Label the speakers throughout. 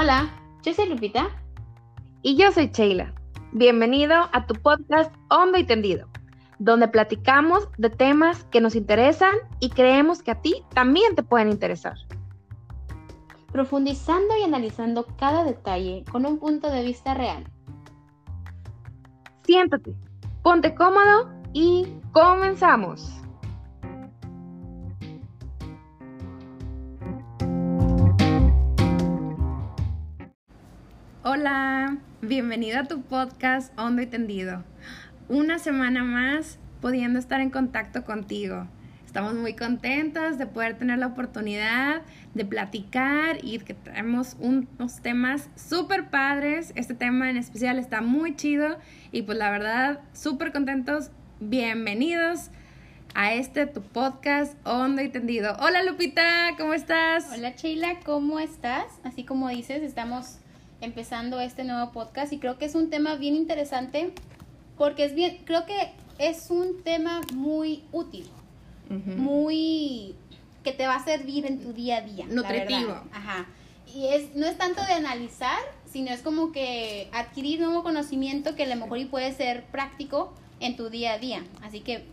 Speaker 1: Hola, yo soy Lupita.
Speaker 2: Y yo soy Sheila. Bienvenido a tu podcast Hondo y Tendido, donde platicamos de temas que nos interesan y creemos que a ti también te pueden interesar.
Speaker 1: Profundizando y analizando cada detalle con un punto de vista real.
Speaker 2: Siéntate, ponte cómodo y comenzamos. Hola, bienvenido a tu podcast Hondo y Tendido. Una semana más pudiendo estar en contacto contigo. Estamos muy contentos de poder tener la oportunidad de platicar y que traemos unos temas súper padres. Este tema en especial está muy chido y pues la verdad súper contentos. Bienvenidos a este tu podcast Hondo y Tendido. Hola Lupita, ¿cómo estás?
Speaker 1: Hola Sheila, ¿cómo estás? Así como dices, estamos empezando este nuevo podcast y creo que es un tema bien interesante porque es bien, creo que es un tema muy útil, muy que te va a servir en tu día a día.
Speaker 2: Nutritivo.
Speaker 1: Ajá. Y es, no es tanto de analizar, sino es como que adquirir nuevo conocimiento que a lo mejor y puede ser práctico en tu día a día. Así que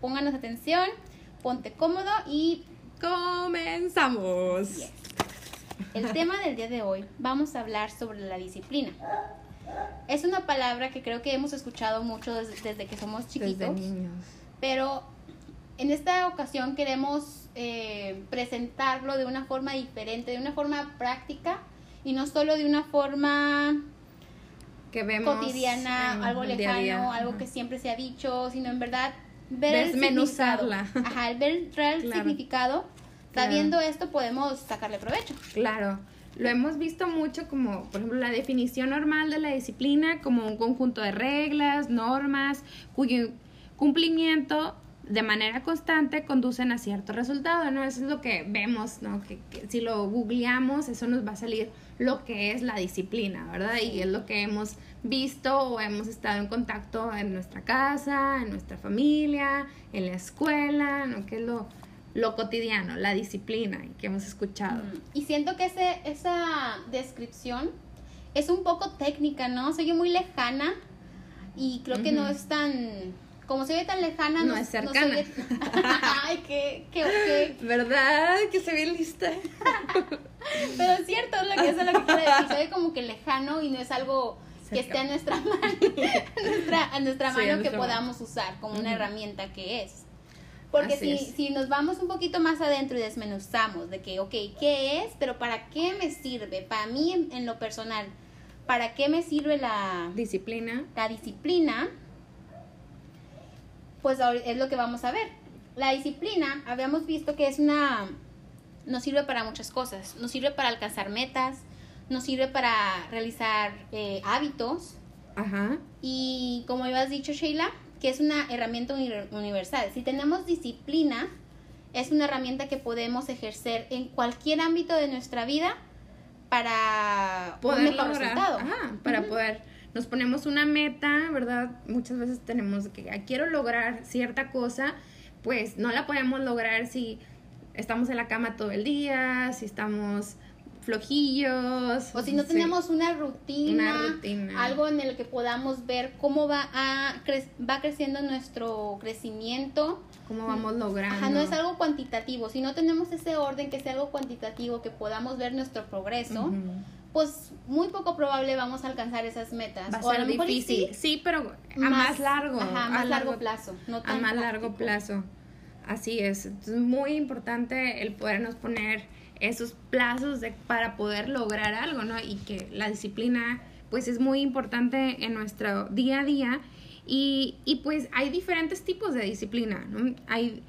Speaker 1: pónganos atención, ponte cómodo y
Speaker 2: comenzamos.
Speaker 1: El tema del día de hoy vamos a hablar sobre la disciplina. Es una palabra que creo que hemos escuchado mucho desde, que somos chiquitos. Pero en esta ocasión queremos eh, presentarlo de una forma diferente, de una forma práctica y no solo de una forma
Speaker 2: que vemos
Speaker 1: cotidiana, algo lejano, algo que siempre se ha dicho, sino en verdad ver
Speaker 2: desmenuzarla.
Speaker 1: El Ajá, el ver el real significado Sabiendo esto podemos sacarle provecho.
Speaker 2: Claro. Lo hemos visto mucho como, por ejemplo, la definición normal de la disciplina como un conjunto de reglas, normas, cuyo cumplimiento de manera constante conducen a cierto resultado, ¿no? Eso es lo que vemos, ¿no? Que, si lo googleamos, eso nos va a salir lo que es la disciplina, ¿verdad? Y es lo que hemos visto o hemos estado en contacto en nuestra casa, en nuestra familia, en la escuela, ¿no? Que es lo, lo cotidiano, la disciplina que hemos escuchado.
Speaker 1: Y siento que ese, esa descripción es un poco técnica, ¿no? Se oye muy lejana y creo que no es tan... Como se ve tan lejana,
Speaker 2: no, es cercana.
Speaker 1: Ay, qué, qué,
Speaker 2: ¿Verdad? Que se ve lista.
Speaker 1: Pero es cierto, lo que, eso es lo que quiero decir. Se ve como que lejano y no es algo que esté a nuestra mano, a nuestra, a nuestra mano que podamos usar como una herramienta que es. Porque si, si nos vamos un poquito más adentro y desmenuzamos de que, ok, ¿qué es? Pero ¿para qué me sirve? Para mí en, lo personal, ¿para qué me sirve la
Speaker 2: disciplina?
Speaker 1: La disciplina, pues es lo que vamos a ver. La disciplina, habíamos visto que es una, nos sirve para muchas cosas. Nos sirve para alcanzar metas, nos sirve para realizar eh, hábitos.
Speaker 2: Ajá.
Speaker 1: Y como habías dicho, Sheila, que es una herramienta universal. Si tenemos disciplina, es una herramienta que podemos ejercer en cualquier ámbito de nuestra vida para
Speaker 2: poder lograr, para poder nos ponemos una meta, ¿verdad? Muchas veces tenemos que quiero lograr cierta cosa, pues no la podemos lograr si estamos en la cama todo el día, si estamos flojillos.
Speaker 1: O si no tenemos una rutina, algo en el que podamos ver cómo va, a va creciendo nuestro crecimiento.
Speaker 2: Cómo vamos logrando.
Speaker 1: Ajá, no es algo cuantitativo. Si no tenemos ese orden que sea algo cuantitativo, que podamos ver nuestro progreso, pues muy poco probable vamos a alcanzar esas metas.
Speaker 2: Va a ser difícil. Sí, pero a más, largo.
Speaker 1: a más largo, plazo. No
Speaker 2: a más largo plazo. Así es. Es muy importante el podernos poner esos plazos de, para poder lograr algo, ¿no? Y que la disciplina, pues, es muy importante en nuestro día a día. Y, y pues hay diferentes tipos de disciplina, ¿no? Hay,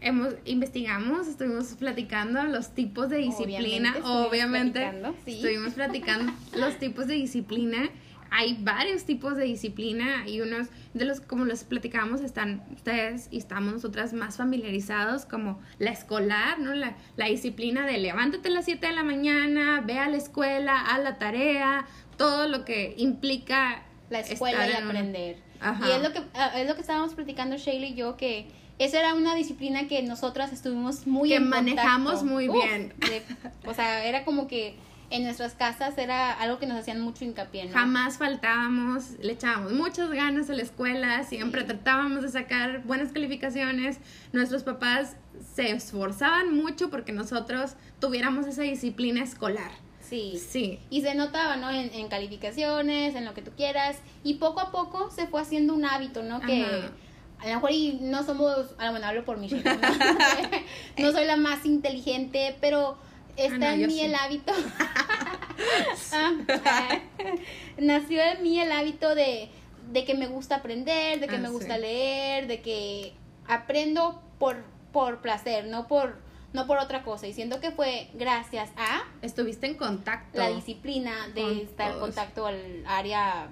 Speaker 2: hemos, investigamos, estuvimos platicando los tipos de disciplina, obviamente, estuvimos platicando los tipos de disciplina hay varios tipos de disciplina y unos de los, como los platicamos, están ustedes y estamos nosotras más familiarizados como la escolar, ¿no? La, la disciplina de levántate a las 7 de la mañana, ve a la escuela, haz la tarea, todo lo que implica
Speaker 1: la escuela y aprender. Y es lo que ah, es lo que estábamos platicando Shayla y yo que esa era una disciplina que nosotras estuvimos muy
Speaker 2: que manejamos muy bien.
Speaker 1: o sea, era como que en nuestras casas era algo que nos hacían mucho hincapié. ¿no?
Speaker 2: Jamás faltábamos, le echábamos muchas ganas a la escuela, siempre tratábamos de sacar buenas calificaciones. Nuestros papás se esforzaban mucho porque nosotros tuviéramos esa disciplina escolar.
Speaker 1: Sí.
Speaker 2: Sí.
Speaker 1: Y se notaba, ¿no? En, en, calificaciones, en lo que tú quieras. Y poco a poco se fue haciendo un hábito, ¿no? Que a lo mejor y no somos, ah, bueno, hablo por mí, ¿no? no soy la más inteligente, pero está ah, en mí el hábito. Ah, nació en mí el hábito de, de que me gusta aprender, de que me gusta leer, de que aprendo por, por placer, no por no por otra cosa. Y siento que fue gracias a...
Speaker 2: Estuviste en contacto.
Speaker 1: La disciplina de estar en contacto al área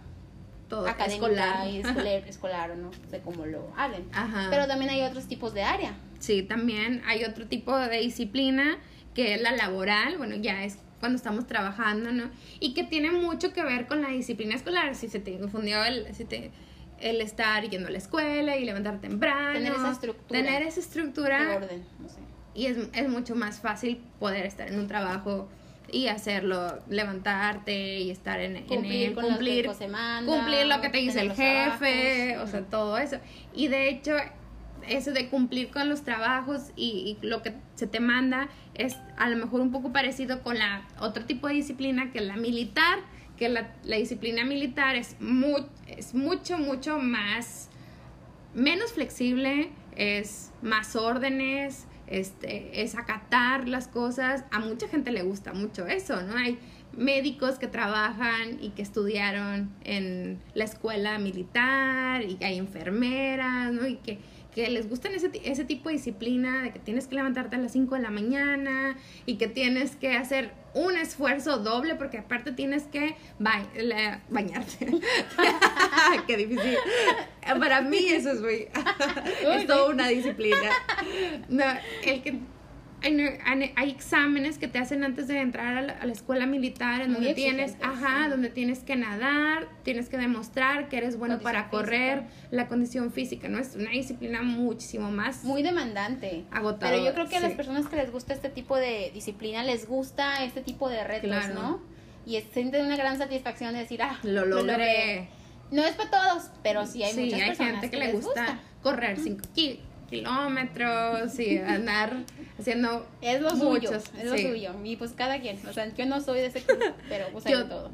Speaker 1: académica escolar. y escolar, escolar, no sé cómo lo hablen. Pero también hay otros tipos de área.
Speaker 2: Sí, también hay otro tipo de disciplina que es la laboral, bueno, ya es cuando estamos trabajando, ¿no? Y que tiene mucho que ver con la disciplina escolar, si se te confundió el, si te, el estar yendo a la escuela y levantar temprano.
Speaker 1: Tener esa estructura.
Speaker 2: Tener esa estructura.
Speaker 1: De orden, no sé
Speaker 2: y es, es mucho más fácil poder estar en un trabajo y hacerlo, levantarte y estar en,
Speaker 1: cumplir
Speaker 2: en
Speaker 1: cumplir,
Speaker 2: cumplir lo que te dice el jefe, o sea, todo eso. Y de hecho, eso de cumplir con los trabajos y, lo que se te manda es a lo mejor un poco parecido con la otro tipo de disciplina que la militar, que la, la disciplina militar es, muy, es mucho, mucho más, menos flexible, es más órdenes, este, es acatar las cosas. A mucha gente le gusta mucho eso, ¿no? Hay médicos que trabajan y que estudiaron en la escuela militar y hay enfermeras, ¿no? Y que que les gustan ese, ese tipo de disciplina, de que tienes que levantarte a las 5 de la mañana y que tienes que hacer un esfuerzo doble porque aparte tienes que bañarte. Qué difícil. Para mí eso es muy... es toda una disciplina. No, el que hay, exámenes que te hacen antes de entrar a la, escuela militar en donde tienes, ajá, donde tienes que nadar, tienes que demostrar que eres bueno para correr, la condición física, ¿no? Es una disciplina muchísimo más
Speaker 1: muy demandante,
Speaker 2: agotadora.
Speaker 1: Pero yo creo que a las personas que les gusta este tipo de disciplina les gusta este tipo de retos, ¿no? Y sienten una gran satisfacción de decir, ah,
Speaker 2: lo logré.
Speaker 1: No es para todos, pero sí hay
Speaker 2: sí,
Speaker 1: muchas
Speaker 2: hay
Speaker 1: personas
Speaker 2: gente que, le gusta, correr 5 kilómetros y andar haciendo
Speaker 1: es lo suyo es lo suyo. Y pues cada quien. O sea yo no soy de ese club pero pues hay de todo.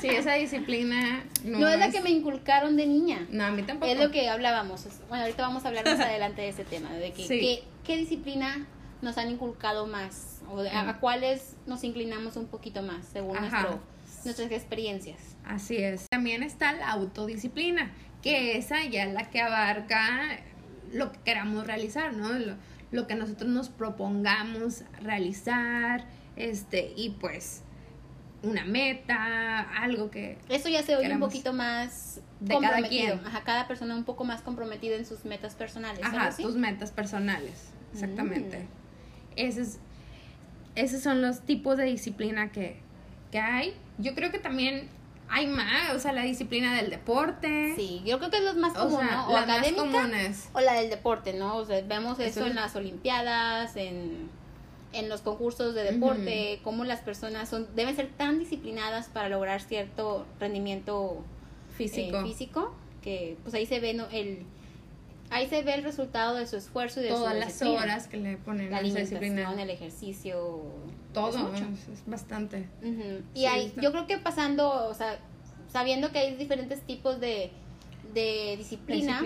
Speaker 2: sí esa disciplina
Speaker 1: no, es la que me inculcaron de niña.
Speaker 2: No a mí tampoco.
Speaker 1: Es lo que hablábamos. Bueno ahorita vamos a hablar más adelante de ese tema de que ¿qué, disciplina nos han inculcado más o a, cuáles nos inclinamos un poquito más según nuestro, nuestras experiencias.
Speaker 2: Así es. También está la autodisciplina que esa ya es la que abarca lo que queramos realizar, ¿no? Lo, que nosotros nos propongamos realizar, este, y pues una meta, algo que...
Speaker 1: Eso ya se oye un poquito más de cada quien. Ajá, cada persona un poco más comprometida en sus metas personales.
Speaker 2: Ajá, tus metas personales, exactamente. Mm. Esos, esos son los tipos de disciplina que, que hay. Yo creo que también hay más, o sea, la disciplina del deporte.
Speaker 1: Sí, yo creo que es lo más común, ¿no? O académica o la del deporte, ¿no? O sea, vemos eso, en las olimpiadas, en, en los concursos de deporte, cómo las personas son deben ser tan disciplinadas para lograr cierto rendimiento
Speaker 2: físico,
Speaker 1: eh, físico que pues ahí se ve ¿no? el ahí se ve el resultado de su esfuerzo y de
Speaker 2: todas las horas que le ponen
Speaker 1: la alimentación, el ejercicio,
Speaker 2: todo, es, bastante.
Speaker 1: Y ahí, yo creo que pasando, o sea, sabiendo que hay diferentes tipos de, de disciplina,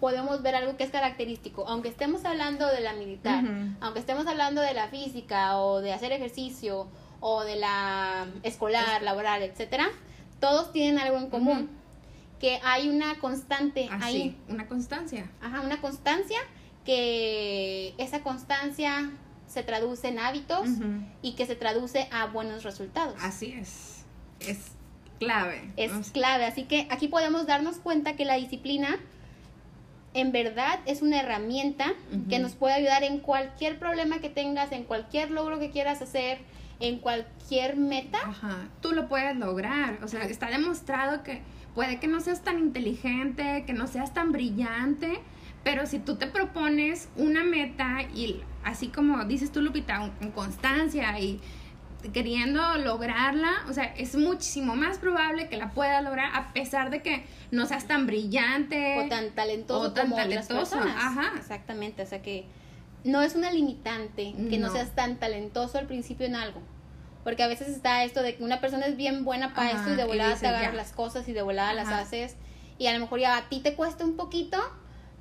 Speaker 1: podemos ver algo que es característico. Aunque estemos hablando de la militar, aunque estemos hablando de la física o de hacer ejercicio o de la escolar, laboral, etcétera, todos tienen algo en común que hay una constante
Speaker 2: ah,
Speaker 1: ahí.
Speaker 2: una constancia.
Speaker 1: Ajá, una constancia que esa constancia se traduce en hábitos y que se traduce a buenos resultados.
Speaker 2: Así es. Es clave.
Speaker 1: Es clave. Así que aquí podemos darnos cuenta que la disciplina en verdad es una herramienta que nos puede ayudar en cualquier problema que tengas, en cualquier logro que quieras hacer, en cualquier meta.
Speaker 2: Ajá. Tú lo puedes lograr. O sea, está demostrado que puede que no seas tan inteligente, que no seas tan brillante, pero si tú te propones una meta y así como dices tú, Lupita, con constancia y queriendo lograrla, o sea, es muchísimo más probable que la pueda lograr a pesar de que no seas tan brillante
Speaker 1: o tan talentoso como talentoso. otras Ajá. Exactamente, o sea que no es una limitante que no. seas tan talentoso al principio en algo. Porque a veces está esto de que una persona es bien buena para esto y de volada te agarras las cosas y de volada las haces. Y a lo mejor ya a ti te cuesta un poquito,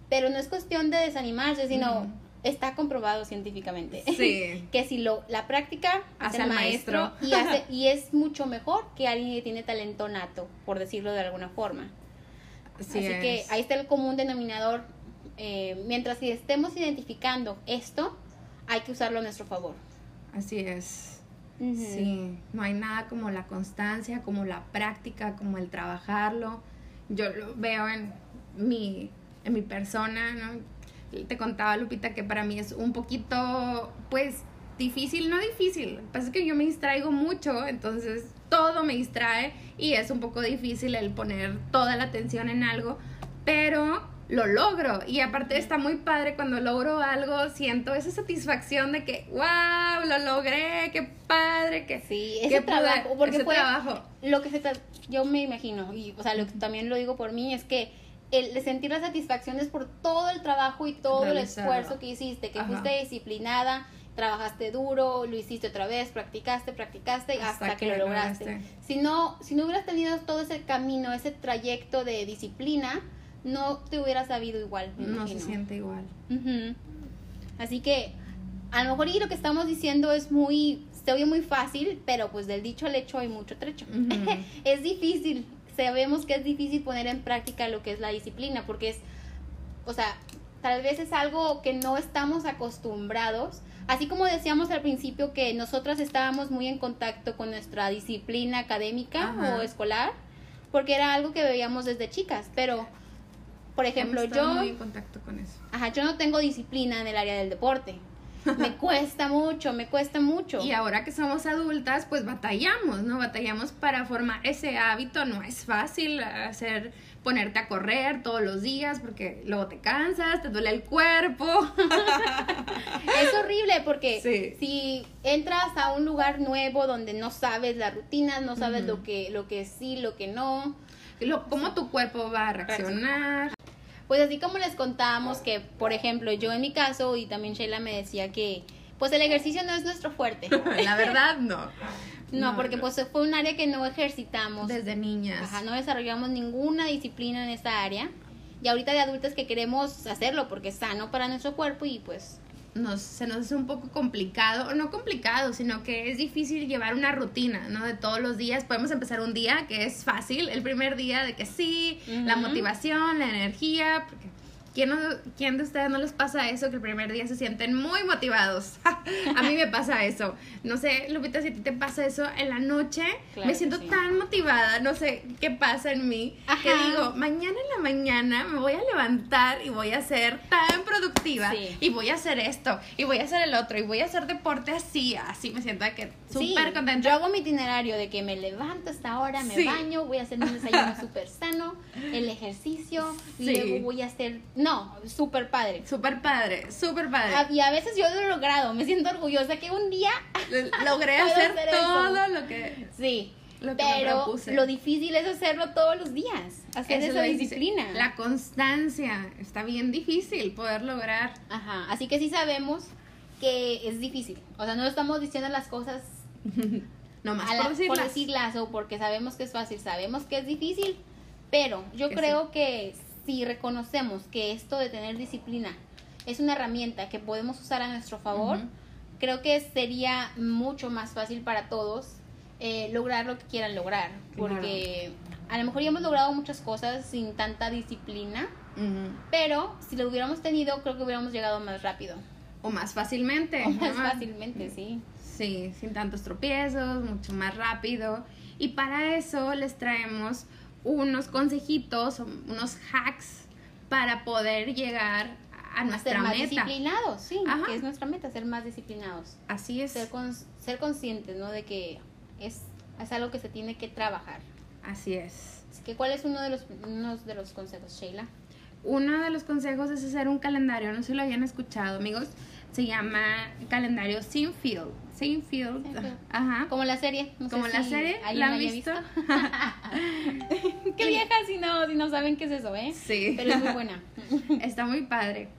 Speaker 1: pero no es cuestión de desanimarse, sino está comprobado científicamente que si lo la práctica hace el maestro, y hace y es mucho mejor que alguien que tiene talento nato por decirlo de alguna forma. Así que ahí está el común denominador eh, mientras que estemos identificando esto hay que usarlo a nuestro favor.
Speaker 2: Así es. Sí, no hay nada como la constancia, como la práctica, como el trabajarlo. Yo lo veo en mi, en mi persona, ¿no? Te contaba Lupita que para mí es un poquito, pues, difícil, no difícil, lo que pasa es que yo me distraigo mucho, entonces todo me distrae y es un poco difícil el poner toda la atención en algo, pero lo logro y aparte está muy padre cuando logro algo, siento esa satisfacción de que, wow, lo logré, qué padre, que
Speaker 1: sí, ese trabajo, porque fue trabajo. lo que se yo me imagino y o sea, lo que también lo digo por mí es que el sentir la satisfacción es por todo el trabajo y todo el esfuerzo que hiciste, que fuiste disciplinada, trabajaste duro, lo hiciste otra vez, practicaste, practicaste hasta, que, lo lograste. Si no, si no hubieras tenido todo ese camino, ese trayecto de disciplina, no te hubieras sabido igual.
Speaker 2: no se siente igual.
Speaker 1: Así que a lo mejor y lo que estamos diciendo es muy, se oye muy fácil, pero pues del dicho al hecho hay mucho trecho. es difícil, sabemos que es difícil poner en práctica lo que es la disciplina, porque es, o sea, tal vez es algo que no estamos acostumbrados. Así como decíamos al principio que nosotras estábamos muy en contacto con nuestra disciplina académica o escolar, porque era algo que veíamos desde chicas, pero por ejemplo, yo
Speaker 2: muy en contacto con eso.
Speaker 1: Ajá, yo no tengo disciplina en el área del deporte. me cuesta mucho, me cuesta mucho.
Speaker 2: Y ahora que somos adultas, pues batallamos, ¿no? Batallamos para formar ese hábito. No es fácil hacer, ponerte a correr todos los días porque luego te cansas, te duele el cuerpo.
Speaker 1: es horrible porque si entras a un lugar nuevo donde no sabes las rutinas, no sabes lo, que, lo que sí, lo que no.
Speaker 2: Lo, cómo tu cuerpo va a reaccionar.
Speaker 1: Pues así como les contábamos que, por ejemplo, yo en mi caso, y también Sheila me decía que, pues el ejercicio no es nuestro fuerte.
Speaker 2: La verdad, no.
Speaker 1: No, porque pues fue un área que no ejercitamos.
Speaker 2: Desde niñas.
Speaker 1: Ajá, no desarrollamos ninguna disciplina en esa área. Y ahorita de adultas que queremos hacerlo porque es sano para nuestro cuerpo y pues
Speaker 2: nos, se nos hace un poco complicado, no complicado, sino que es difícil llevar una rutina, ¿no? De todos los días. Podemos empezar un día que es fácil, el primer día de que sí, la motivación, la energía, porque ¿Quién, de ustedes no les pasa eso que el primer día se sienten muy motivados? a mí me pasa eso. No sé, Lupita, si a ti te pasa eso en la noche, me siento tan motivada, no sé qué pasa en mí, que digo, mañana en la mañana me voy a levantar y voy a ser tan productiva y voy a hacer esto y voy a hacer el otro y voy a hacer deporte así, así me siento que súper contenta.
Speaker 1: Yo hago mi itinerario de que me levanto hasta ahora, me baño, voy a hacer un desayuno súper sano, el ejercicio, y luego voy a hacer no, súper padre.
Speaker 2: Súper padre, súper padre.
Speaker 1: Y a veces yo lo he logrado, me siento orgullosa que un día
Speaker 2: logré hacer, todo lo que...
Speaker 1: Sí. pero lo difícil es hacerlo todos los días, hacer esa disciplina.
Speaker 2: La constancia, está bien difícil poder lograr.
Speaker 1: Ajá, así que sí sabemos que es difícil. O sea, no estamos diciendo las cosas
Speaker 2: no más por, decirlas.
Speaker 1: por decirlas o porque sabemos que es fácil, sabemos que es difícil, pero yo creo que si reconocemos que esto de tener disciplina es una herramienta que podemos usar a nuestro favor, creo que sería mucho más fácil para todos eh, lograr lo que quieran lograr. Porque a lo mejor ya hemos logrado muchas cosas sin tanta disciplina, pero si lo hubiéramos tenido, creo que hubiéramos llegado más rápido.
Speaker 2: O más fácilmente.
Speaker 1: O más fácilmente, sí.
Speaker 2: Sí, sin tantos tropiezos, mucho más rápido. Y para eso les traemos unos consejitos, unos hacks para poder llegar a nuestra
Speaker 1: ser
Speaker 2: más
Speaker 1: disciplinados, sí, que es nuestra meta, ser más disciplinados.
Speaker 2: Así es.
Speaker 1: Ser, ser conscientes, ¿no? De que es, es algo que se tiene que trabajar.
Speaker 2: Así es.
Speaker 1: Así que, ¿cuál es uno de los, uno de los consejos, Sheila?
Speaker 2: Uno de los consejos es hacer un calendario, no se lo hayan escuchado, amigos. se llama calendario Sinfield. Sinfield. Ajá.
Speaker 1: Como la serie.
Speaker 2: Como la serie. ¿La han visto?
Speaker 1: qué vieja si no, si no saben qué es eso, ¿eh?
Speaker 2: Sí.
Speaker 1: Pero es muy buena.
Speaker 2: Está muy padre.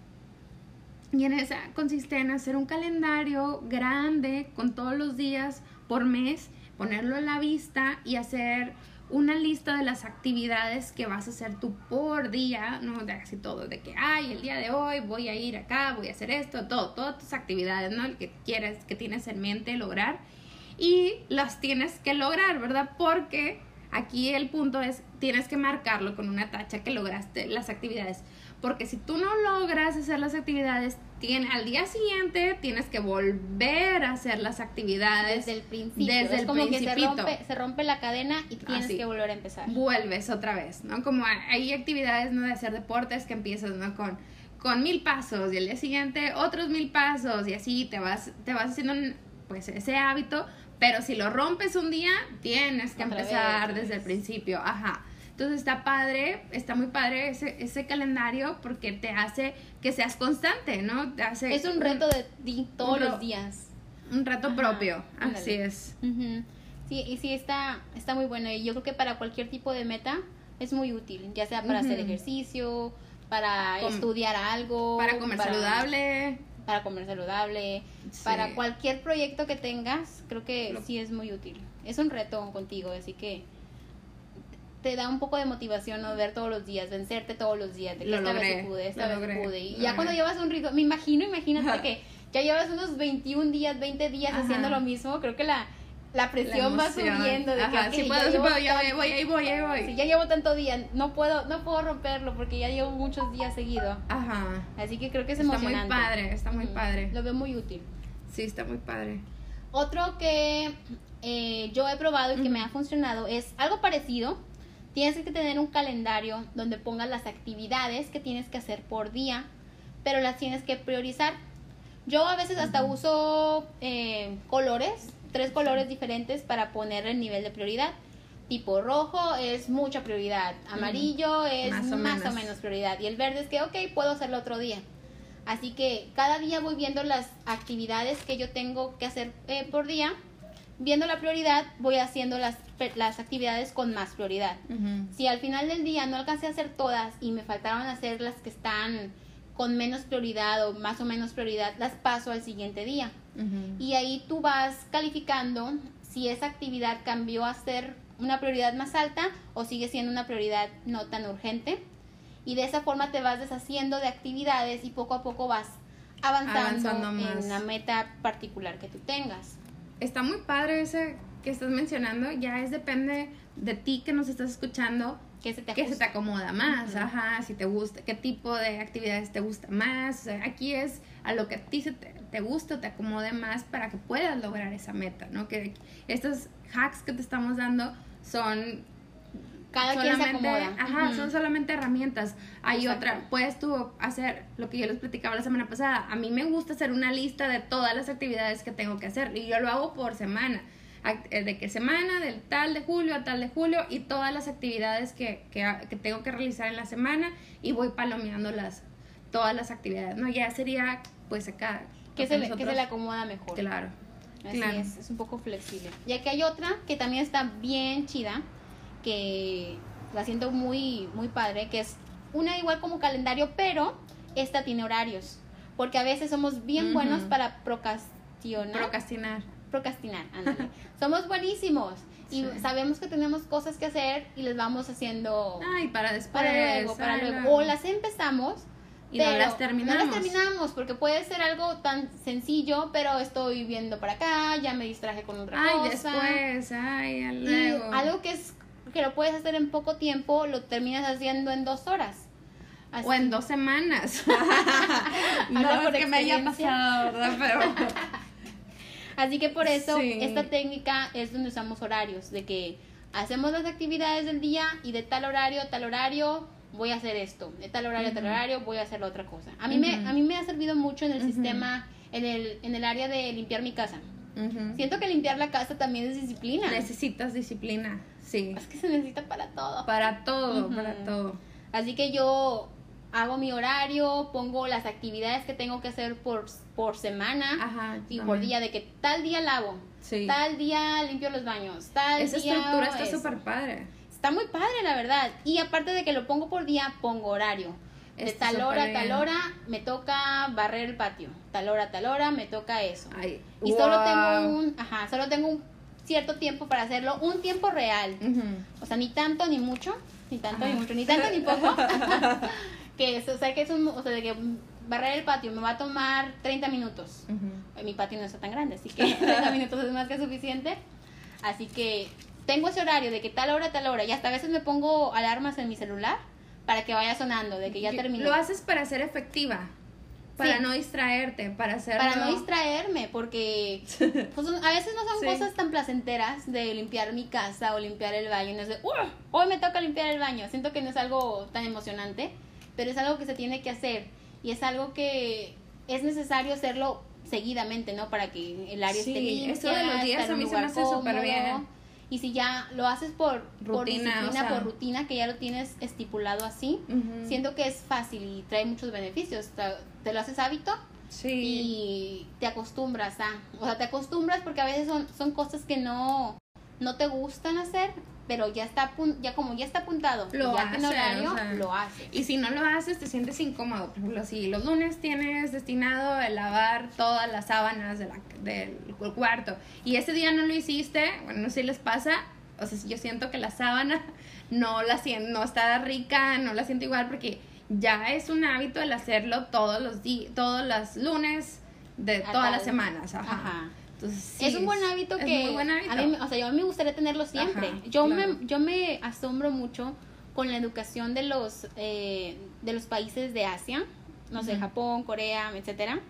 Speaker 2: Y en esa consiste en hacer un calendario grande con todos los días por mes, ponerlo a la vista y hacer una lista de las actividades que vas a hacer tú por día, no de así todo, de que, ay, el día de hoy voy a ir acá, voy a hacer esto, todo, todas tus actividades, ¿no? El que quieres, que tienes en mente lograr y las tienes que lograr, ¿verdad? Porque aquí el punto es, tienes que marcarlo con una tacha que lograste las actividades. Porque si tú no logras hacer las actividades, tiene, al día siguiente tienes que volver a hacer las actividades.
Speaker 1: Desde el principio.
Speaker 2: Desde
Speaker 1: es
Speaker 2: el
Speaker 1: como que se rompe, se rompe la cadena y tienes
Speaker 2: Así.
Speaker 1: que volver a empezar.
Speaker 2: Vuelves otra vez, ¿no? Como hay actividades, ¿no? De hacer deportes que empiezas, ¿no? Con, con mil pasos y al día siguiente otros mil pasos y así te vas, te vas haciendo pues ese hábito, pero si lo rompes un día, tienes que
Speaker 1: Otra
Speaker 2: empezar
Speaker 1: vez,
Speaker 2: desde el principio, ajá. Entonces está padre, está muy padre ese, ese calendario porque te hace que seas constante, ¿no? Te hace
Speaker 1: Es un reto de ti todos los días.
Speaker 2: un reto
Speaker 1: Ajá,
Speaker 2: propio,
Speaker 1: ándale.
Speaker 2: así es.
Speaker 1: Sí, y sí está, está muy bueno. Y yo creo que para cualquier tipo de meta es muy útil, ya sea para hacer ejercicio, para
Speaker 2: Com-
Speaker 1: estudiar algo,
Speaker 2: Para comer saludable,
Speaker 1: para comer saludable,
Speaker 2: Sí.
Speaker 1: para cualquier proyecto que tengas, creo que
Speaker 2: Lo-
Speaker 1: sí es muy útil. Es un reto contigo, así que te da un poco de motivación ¿no? ver todos los días, vencerte todos los días, de que
Speaker 2: Lo
Speaker 1: esta
Speaker 2: logré,
Speaker 1: vez sí pude, esta vez
Speaker 2: logré,
Speaker 1: pude. Y ya
Speaker 2: logré.
Speaker 1: cuando llevas un ritmo, me imagino, imagínate que ya llevas unos 21 días, 20 días
Speaker 2: Ajá.
Speaker 1: haciendo lo mismo, creo que la, la presión
Speaker 2: La
Speaker 1: va subiendo. De que,
Speaker 2: Ajá, sí
Speaker 1: ya
Speaker 2: puedo, sí
Speaker 1: llevo
Speaker 2: puedo, ya voy, ahí voy, ahí voy.
Speaker 1: si ya llevo tanto día, no puedo, no puedo romperlo porque ya llevo muchos días seguido.
Speaker 2: Ajá.
Speaker 1: Así que creo que es
Speaker 2: Está muy
Speaker 1: emocionante.
Speaker 2: padre, está muy padre.
Speaker 1: Lo veo muy útil.
Speaker 2: Sí, está muy padre.
Speaker 1: Otro que eh, yo he probado y que me ha funcionado es algo parecido. Tienes que tener un calendario donde pongas las actividades que tienes que hacer por día, pero las tienes que priorizar. Yo a veces hasta uso eh, colores, tres colores diferentes para poner el nivel de prioridad. Tipo rojo es mucha prioridad, amarillo es
Speaker 2: Más
Speaker 1: más,
Speaker 2: o menos
Speaker 1: prioridad y el verde es que, ok, puedo hacerlo otro día. Así que cada día voy viendo las actividades que yo tengo que hacer eh, por día. Viendo la prioridad, voy haciendo las, las actividades con más prioridad. Si al final del día no alcancé a hacer todas y me faltaron hacer las que están con menos prioridad o más o menos prioridad, las paso al siguiente día. Y ahí tú vas calificando si esa actividad cambió a ser una prioridad más alta o sigue siendo una prioridad no tan urgente. Y de esa forma te vas deshaciendo de actividades y poco a poco vas avanzando,
Speaker 2: Avanzando
Speaker 1: en la meta particular que tú tengas.
Speaker 2: Está muy padre ese que estás mencionando. Ya es depende de ti que nos estás escuchando.
Speaker 1: ¿Qué se te
Speaker 2: ¿Qué se te acomoda más? Ajá, si te gusta, qué tipo de actividades te gusta más. O sea, aquí es a lo que a ti se te, te gusta o te acomode más para que puedas lograr esa meta, ¿no? Que estos hacks que te estamos dando son
Speaker 1: Cada quien se
Speaker 2: solamente,
Speaker 1: acomoda.
Speaker 2: ajá,
Speaker 1: Ujú.
Speaker 2: son solamente herramientas. Hay
Speaker 1: Exacto.
Speaker 2: otra, puedes tú hacer lo que yo les platicaba la semana pasada. A mí me gusta hacer una lista de todas las actividades que tengo que hacer y yo lo hago por semana. Eh, De qué semana, del tal de julio a tal de julio y todas las actividades que, que, que tengo que realizar en la semana y voy palomeando las, todas las actividades, ¿no? Ya sería, pues acá.
Speaker 1: que se, le, que se le acomoda mejor.
Speaker 2: Claro.
Speaker 1: Así
Speaker 2: claro.
Speaker 1: es, es un poco flexible. Y aquí hay otra que también está bien chida, que la siento muy, muy padre, que es una igual como calendario, pero esta tiene horarios. Porque a veces somos bien
Speaker 2: Ujú.
Speaker 1: buenos para procrastinar.
Speaker 2: Procrastinar.
Speaker 1: procrastinar, ándale. somos buenísimos. Y
Speaker 2: Sí.
Speaker 1: sabemos que tenemos cosas que hacer y les vamos haciendo
Speaker 2: Ay, para después.
Speaker 1: para luego, para
Speaker 2: ay,
Speaker 1: luego.
Speaker 2: luego.
Speaker 1: O las empezamos
Speaker 2: Y no
Speaker 1: pero
Speaker 2: las terminamos.
Speaker 1: No las terminamos porque puede ser algo tan sencillo, pero estoy viendo para acá, ya me distraje con otra
Speaker 2: Ay,
Speaker 1: cosa.
Speaker 2: después, ay,
Speaker 1: Y
Speaker 2: luego.
Speaker 1: algo que es que lo puedes hacer en poco tiempo, lo terminas haciendo en dos horas. Así-
Speaker 2: O en dos semanas. no
Speaker 1: Habla por
Speaker 2: es que me haya pasado, ¿verdad? Pero
Speaker 1: Así que por eso
Speaker 2: Sí.
Speaker 1: esta técnica es donde usamos horarios, de que hacemos las actividades del día y de tal horario a tal horario voy a hacer esto, de tal horario a tal horario voy a hacer la otra cosa. A mí me a mí me ha servido mucho en el sistema en el en el área de limpiar mi casa. Siento que limpiar la casa también es disciplina.
Speaker 2: necesitas disciplina, sí.
Speaker 1: Es que se necesita para todo.
Speaker 2: Para todo, para todo.
Speaker 1: Así que yo hago mi horario, pongo las actividades que tengo que hacer por, por semana y por día, de que tal día lavo, tal día limpio los baños, tal
Speaker 2: Esa estructura está súper padre.
Speaker 1: Está muy padre, la verdad. Y aparte de que lo pongo por día, pongo horario. De tal hora tal hora me toca barrer el patio. Tal hora tal hora me toca eso. y solo tengo un, ajá, solo tengo un cierto tiempo para hacerlo, un tiempo real. O sea, ni tanto ni mucho, ni tanto ni mucho, ni tanto ni poco. que o sea, que es un, o sea, de que barrer el patio me va a tomar 30 minutos. Mi patio no está tan grande, así que 30 minutos es más que suficiente. Así que tengo ese horario de que tal hora, tal hora, y hasta a veces me pongo alarmas en mi celular para que vaya sonando, de que ya terminó.
Speaker 2: Lo haces para ser efectiva. Para no distraerte, para hacerlo...
Speaker 1: Para no distraerme, porque pues, a veces no son cosas tan placenteras de limpiar mi casa o limpiar el baño. No es de, hoy me toca limpiar el baño. Siento que no es algo tan emocionante, pero es algo que se tiene que hacer. Y es algo que es necesario hacerlo seguidamente, ¿no? Para que el área esté limpia. Eso de los días a mí se me hace súper bien. Y si ya lo haces por rutina, por, disciplina, por rutina, que ya lo tienes estipulado así, siento que es fácil y trae muchos beneficios. Te, lo haces hábito y te acostumbras a, o sea, te acostumbras porque a veces son, son cosas que no, no te gustan hacer, pero ya está ya como ya está apuntado lo ya hace, horario lo haces.
Speaker 2: y si no lo haces te sientes incómodo. Por ejemplo si los lunes tienes destinado a lavar todas las sábanas de la, del cuarto y ese día no lo hiciste bueno no sé si les pasa o sea yo siento que la sábana no la siento no está rica no la siento igual porque ya es un hábito el hacerlo todos los días todos los lunes de todas las semanas ajá
Speaker 1: es un buen hábito que a mí, o sea, yo me gustaría tenerlo siempre. yo me yo me asombro mucho con la educación de los eh, de los países de Asia, no sé, Japón, Corea, etcétera.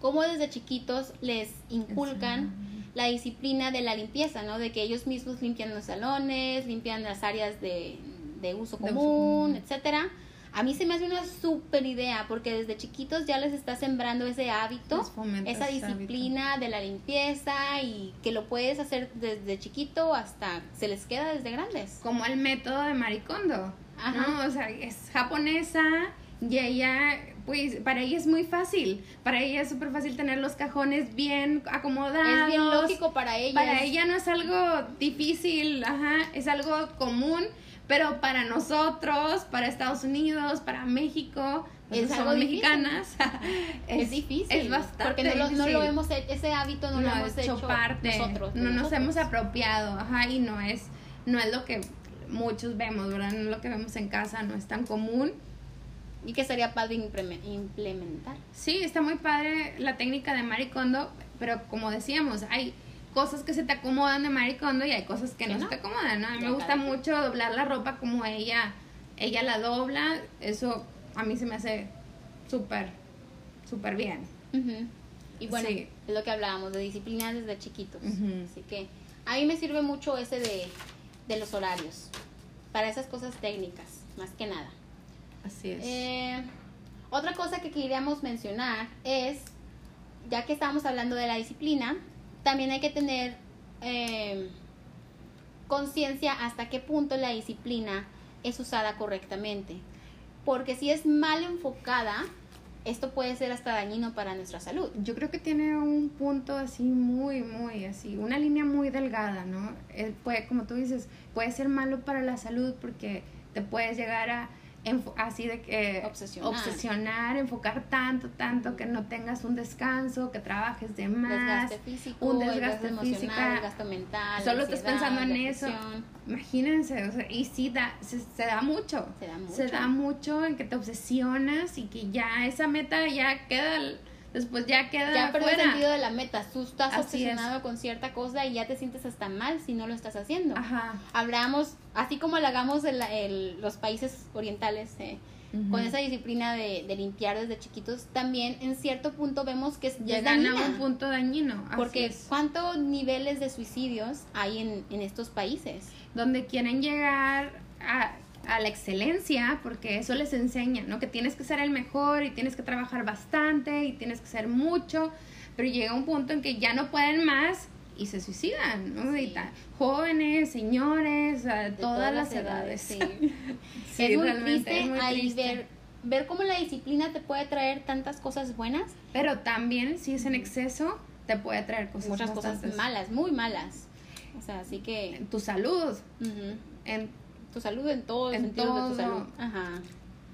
Speaker 1: Cómo desde chiquitos les inculcan la disciplina de la limpieza, ¿no? De que ellos mismos limpian los salones, limpian las áreas de, de uso común, etcétera a mí se me hace una súper idea porque desde chiquitos ya les está sembrando ese hábito, esa disciplina de la limpieza y que lo puedes hacer desde chiquito hasta se les queda desde grandes.
Speaker 2: Como el método de Maricondo, ¿no? O sea, es japonesa y ella, pues para ella es muy fácil, para ella es súper fácil tener los cajones bien acomodados. Es bien
Speaker 1: lógico para ella.
Speaker 2: Para ella no es algo difícil, ajá, es algo común pero para nosotros, para Estados Unidos, para México, es algo mexicanas,
Speaker 1: es, difícil. Es bastante Porque no lo, no lo hemos hecho, ese hábito no, lo hemos hecho, parte, nosotros.
Speaker 2: No nos hemos apropiado, ajá, y no es, no es lo que muchos vemos, ¿verdad? No es lo que vemos en casa, no es tan común.
Speaker 1: Y que sería padre implementar.
Speaker 2: Sí, está muy padre la técnica de Maricondo, pero como decíamos, hay cosas que se te acomodan de maricondo y hay cosas que, no, se te acomodan, ¿no? A mí me gusta mucho doblar la ropa como ella, ella la dobla, eso a mí se me hace súper, súper bien.
Speaker 1: Y bueno, es lo que hablábamos, de disciplina desde chiquitos. Así que a mí me sirve mucho ese de, de los horarios, para esas cosas técnicas, más que nada.
Speaker 2: Así es.
Speaker 1: Eh, otra cosa que queríamos mencionar es, ya que estamos hablando de la disciplina, también hay que tener eh, conciencia hasta qué punto la disciplina es usada correctamente. Porque si es mal enfocada, esto puede ser hasta dañino para nuestra salud.
Speaker 2: Yo creo que tiene un punto así muy, muy así, una línea muy delgada, ¿no? Eh, puede, como tú dices, puede ser malo para la salud porque te puedes llegar a así de que obsesionar. enfocar tanto, tanto que no tengas un descanso, que trabajes de más,
Speaker 1: desgaste físico, un desgaste, emocional, desgaste mental,
Speaker 2: solo estás pensando en eso. Imagínense, o sea, y sí da, se, da mucho,
Speaker 1: se da mucho,
Speaker 2: se da mucho en que te obsesionas y que ya esa meta ya queda después ya queda
Speaker 1: ya perdió el sentido de la meta. Tú estás obsesionado con cierta cosa y ya te sientes hasta mal si no lo estás haciendo.
Speaker 2: Ajá.
Speaker 1: hablamos así como lo hagamos en el, los países orientales eh, con esa disciplina de, de, limpiar desde chiquitos también en cierto punto vemos que es,
Speaker 2: llegan a un punto dañino
Speaker 1: porque cuántos niveles de suicidios hay en, en estos países
Speaker 2: donde quieren llegar a a la excelencia, porque eso les enseña, ¿no? Que tienes que ser el mejor y tienes que trabajar bastante y tienes que ser mucho, pero llega un punto en que ya no pueden más y se suicidan, ¿no? jóvenes, señores, a todas, las edades. Sí.
Speaker 1: es muy triste ahí ver, ver cómo la disciplina te puede traer tantas cosas buenas.
Speaker 2: Pero también si es en exceso, te puede traer cosas
Speaker 1: Muchas cosas malas, muy malas. O sea, así que...
Speaker 2: En tu salud.
Speaker 1: En tu salud en todo en todo, de tu salud. Ajá.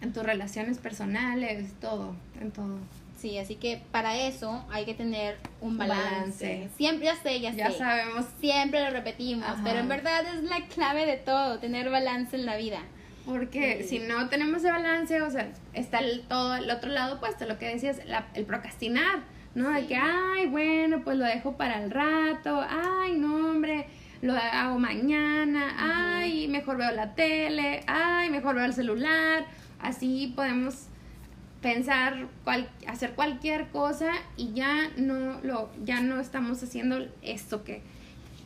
Speaker 2: En tus relaciones personales, todo, en todo.
Speaker 1: Sí, así que para eso hay que tener un balance. Siempre, ya sé, ya,
Speaker 2: ya sabemos.
Speaker 1: Siempre lo repetimos, pero en verdad es la clave de todo, tener balance en la vida.
Speaker 2: Porque si no tenemos ese balance, o sea, está el, todo el otro lado puesto, lo que decías, el procrastinar, ¿no? De que, ay, bueno, pues lo dejo para el rato, ay, no, hombre, lo hago mañana, ay, mejor veo la tele, ay, mejor veo el celular, así podemos pensar cual, hacer cualquier cosa y ya no lo ya no estamos haciendo esto que,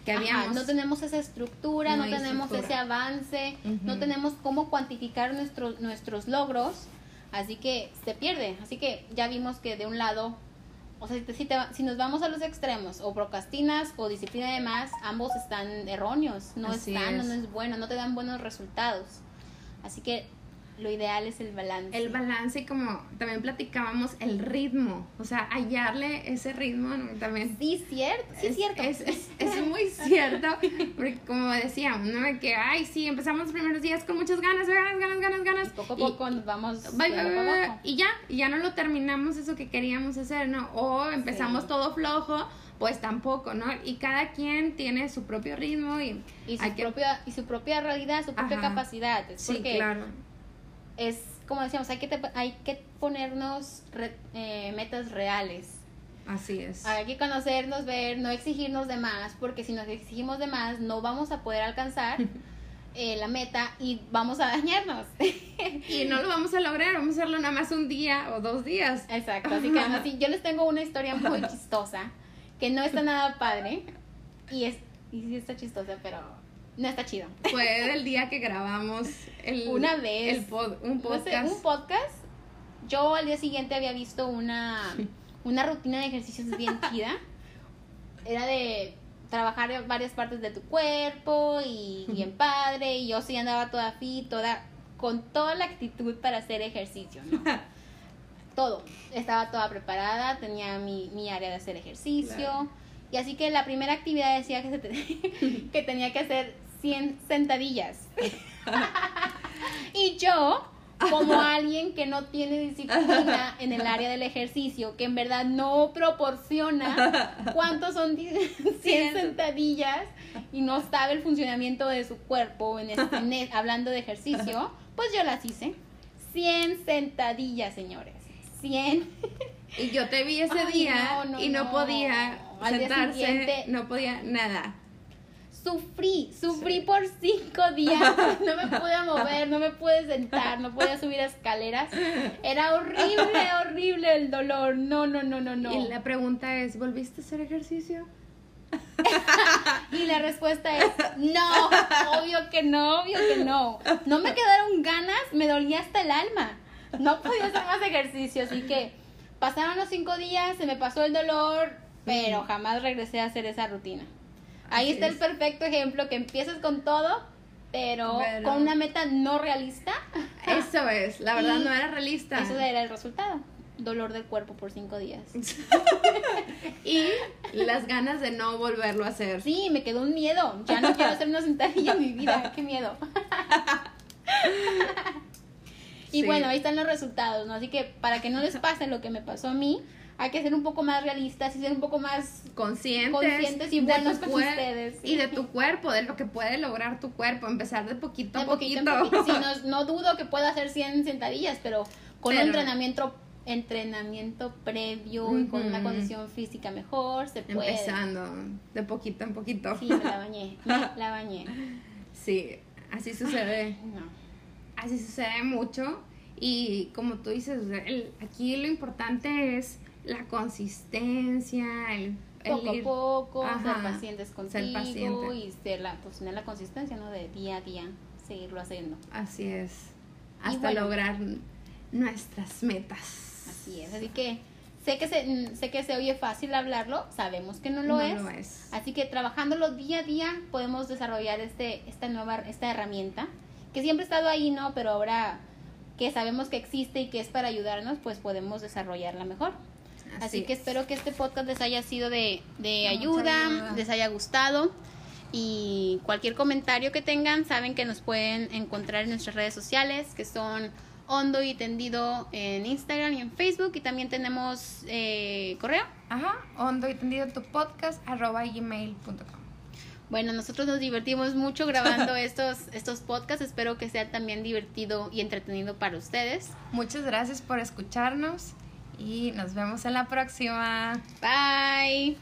Speaker 2: que habíamos
Speaker 1: no tenemos esa estructura no, tenemos ese avance no tenemos cómo cuantificar nuestros nuestros logros así que se pierde. Así que ya vimos que de un lado o sea, si, te, si nos vamos a los extremos, o procrastinas o disciplina de más, ambos están erróneos, no están, no es bueno, no te dan buenos resultados. Así que lo ideal es el balance.
Speaker 2: El balance y como también platicábamos, el ritmo, o sea, hallarle ese ritmo también.
Speaker 1: Sí, cierto, sí, es, cierto.
Speaker 2: Es, es, muy cierto, porque como decíamos, ¿no? Que, ay, sí, empezamos los primeros días con muchas ganas, ganas, ganas, ganas, ganas.
Speaker 1: poco a poco vamos.
Speaker 2: y ya, y ya no lo terminamos eso que queríamos hacer, ¿no? O empezamos todo flojo pues tampoco, ¿no? Y cada quien tiene su propio ritmo y,
Speaker 1: y su, propia, y su propia realidad, su propia capacidad.
Speaker 2: sí, claro
Speaker 1: es como decíamos, hay que, hay que ponernos eh, metas reales.
Speaker 2: Así es.
Speaker 1: Hay que conocernos, ver, no exigirnos de más, porque si nos exigimos de más no vamos a poder alcanzar eh, la meta y vamos a dañarnos.
Speaker 2: y no lo vamos a lograr, vamos a hacerlo nada más un día o dos días.
Speaker 1: Exacto, así que así, yo les tengo una historia muy chistosa, que no está nada padre, y, es, y sí está chistosa, pero no está chido.
Speaker 2: Fue del día que grabamos el,
Speaker 1: una vez
Speaker 2: un podcast.
Speaker 1: un podcast. Yo al día siguiente había visto una, una rutina de ejercicios bien chida. Era de trabajar varias partes de tu cuerpo y bien padre. Y yo sí andaba toda fit, toda, con toda la actitud para hacer ejercicio, ¿no? Todo. Estaba toda preparada, tenía mi, mi área de hacer ejercicio. Y así que la primera actividad decía que, se que tenía que hacer 100 sentadillas. y yo, como alguien que no tiene disciplina en el área del ejercicio, que en verdad no proporciona cuántos son 100 sentadillas y no sabe el funcionamiento de su cuerpo en este, hablando de ejercicio, pues yo las hice. 100 sentadillas, señores. 100.
Speaker 2: Y yo te vi ese día y no, podía sentarse, no podía nada
Speaker 1: sufrí, sufrí por cinco días, no me pude mover, no me pude sentar, no podía subir escaleras, era horrible, horrible el dolor, no, no, no, no, no.
Speaker 2: Y la pregunta es, ¿volviste a hacer ejercicio?
Speaker 1: y la respuesta es no, obvio que no, obvio que no. No me quedaron ganas, me dolía hasta el alma. No podía hacer más ejercicio, así que pasaron los cinco días, se me pasó el dolor, pero jamás regresé a hacer esa rutina. Ahí está el perfecto ejemplo, que empiezas con todo, pero, con una meta no realista.
Speaker 2: Eso es, la verdad no era realista.
Speaker 1: Eso era el resultado. Dolor del cuerpo por cinco días.
Speaker 2: y las ganas de no volverlo a hacer.
Speaker 1: Sí, me quedó un miedo. Ya no quiero hacer una sentadilla en mi vida. Qué miedo. y bueno, ahí están los resultados, ¿no? Así que para que no les pase lo que me pasó a mí, hay que ser un poco más realistas y ser un poco más
Speaker 2: conscientes,
Speaker 1: conscientes y buenos con ustedes.
Speaker 2: Y de tu cuerpo, de lo que puede lograr tu cuerpo, empezar de poquito a poquito.
Speaker 1: Sí, no, dudo que pueda hacer 100 sentadillas, pero con un entrenamiento entrenamiento previo y con una condición física mejor, se puede.
Speaker 2: Empezando de poquito en poquito.
Speaker 1: Sí, la bañé, la bañé.
Speaker 2: Sí, así sucede. Así sucede mucho. Y como tú dices, el, aquí lo importante es la consistencia, el,
Speaker 1: poco a poco, ser pacientes contigo y ser la, pues, tener la consistencia, ¿no? De día a día, seguirlo haciendo.
Speaker 2: Así es, hasta lograr nuestras metas.
Speaker 1: Así es, así que sé que se, sé que se oye fácil hablarlo, sabemos que no lo, es. lo es. Así que trabajándolo día a día podemos desarrollar este, esta nueva, esta herramienta, que siempre ha estado ahí, ¿no? Pero ahora que sabemos que existe y que es para ayudarnos, pues podemos desarrollarla mejor. Así, que espero que este podcast les haya sido de, de ayuda, les haya gustado. Y cualquier comentario que tengan, saben que nos pueden encontrar en nuestras redes sociales, que son Hondo y Tendido en Instagram y en Facebook. Y también tenemos eh, correo.
Speaker 2: Ajá, Hondo y Tendido tu podcast, arroba gmail.com.
Speaker 1: Bueno, nosotros nos divertimos mucho grabando estos, estos podcasts. Espero que sea también divertido y entretenido para ustedes.
Speaker 2: Muchas gracias por escucharnos y nos vemos en la próxima.
Speaker 1: Bye.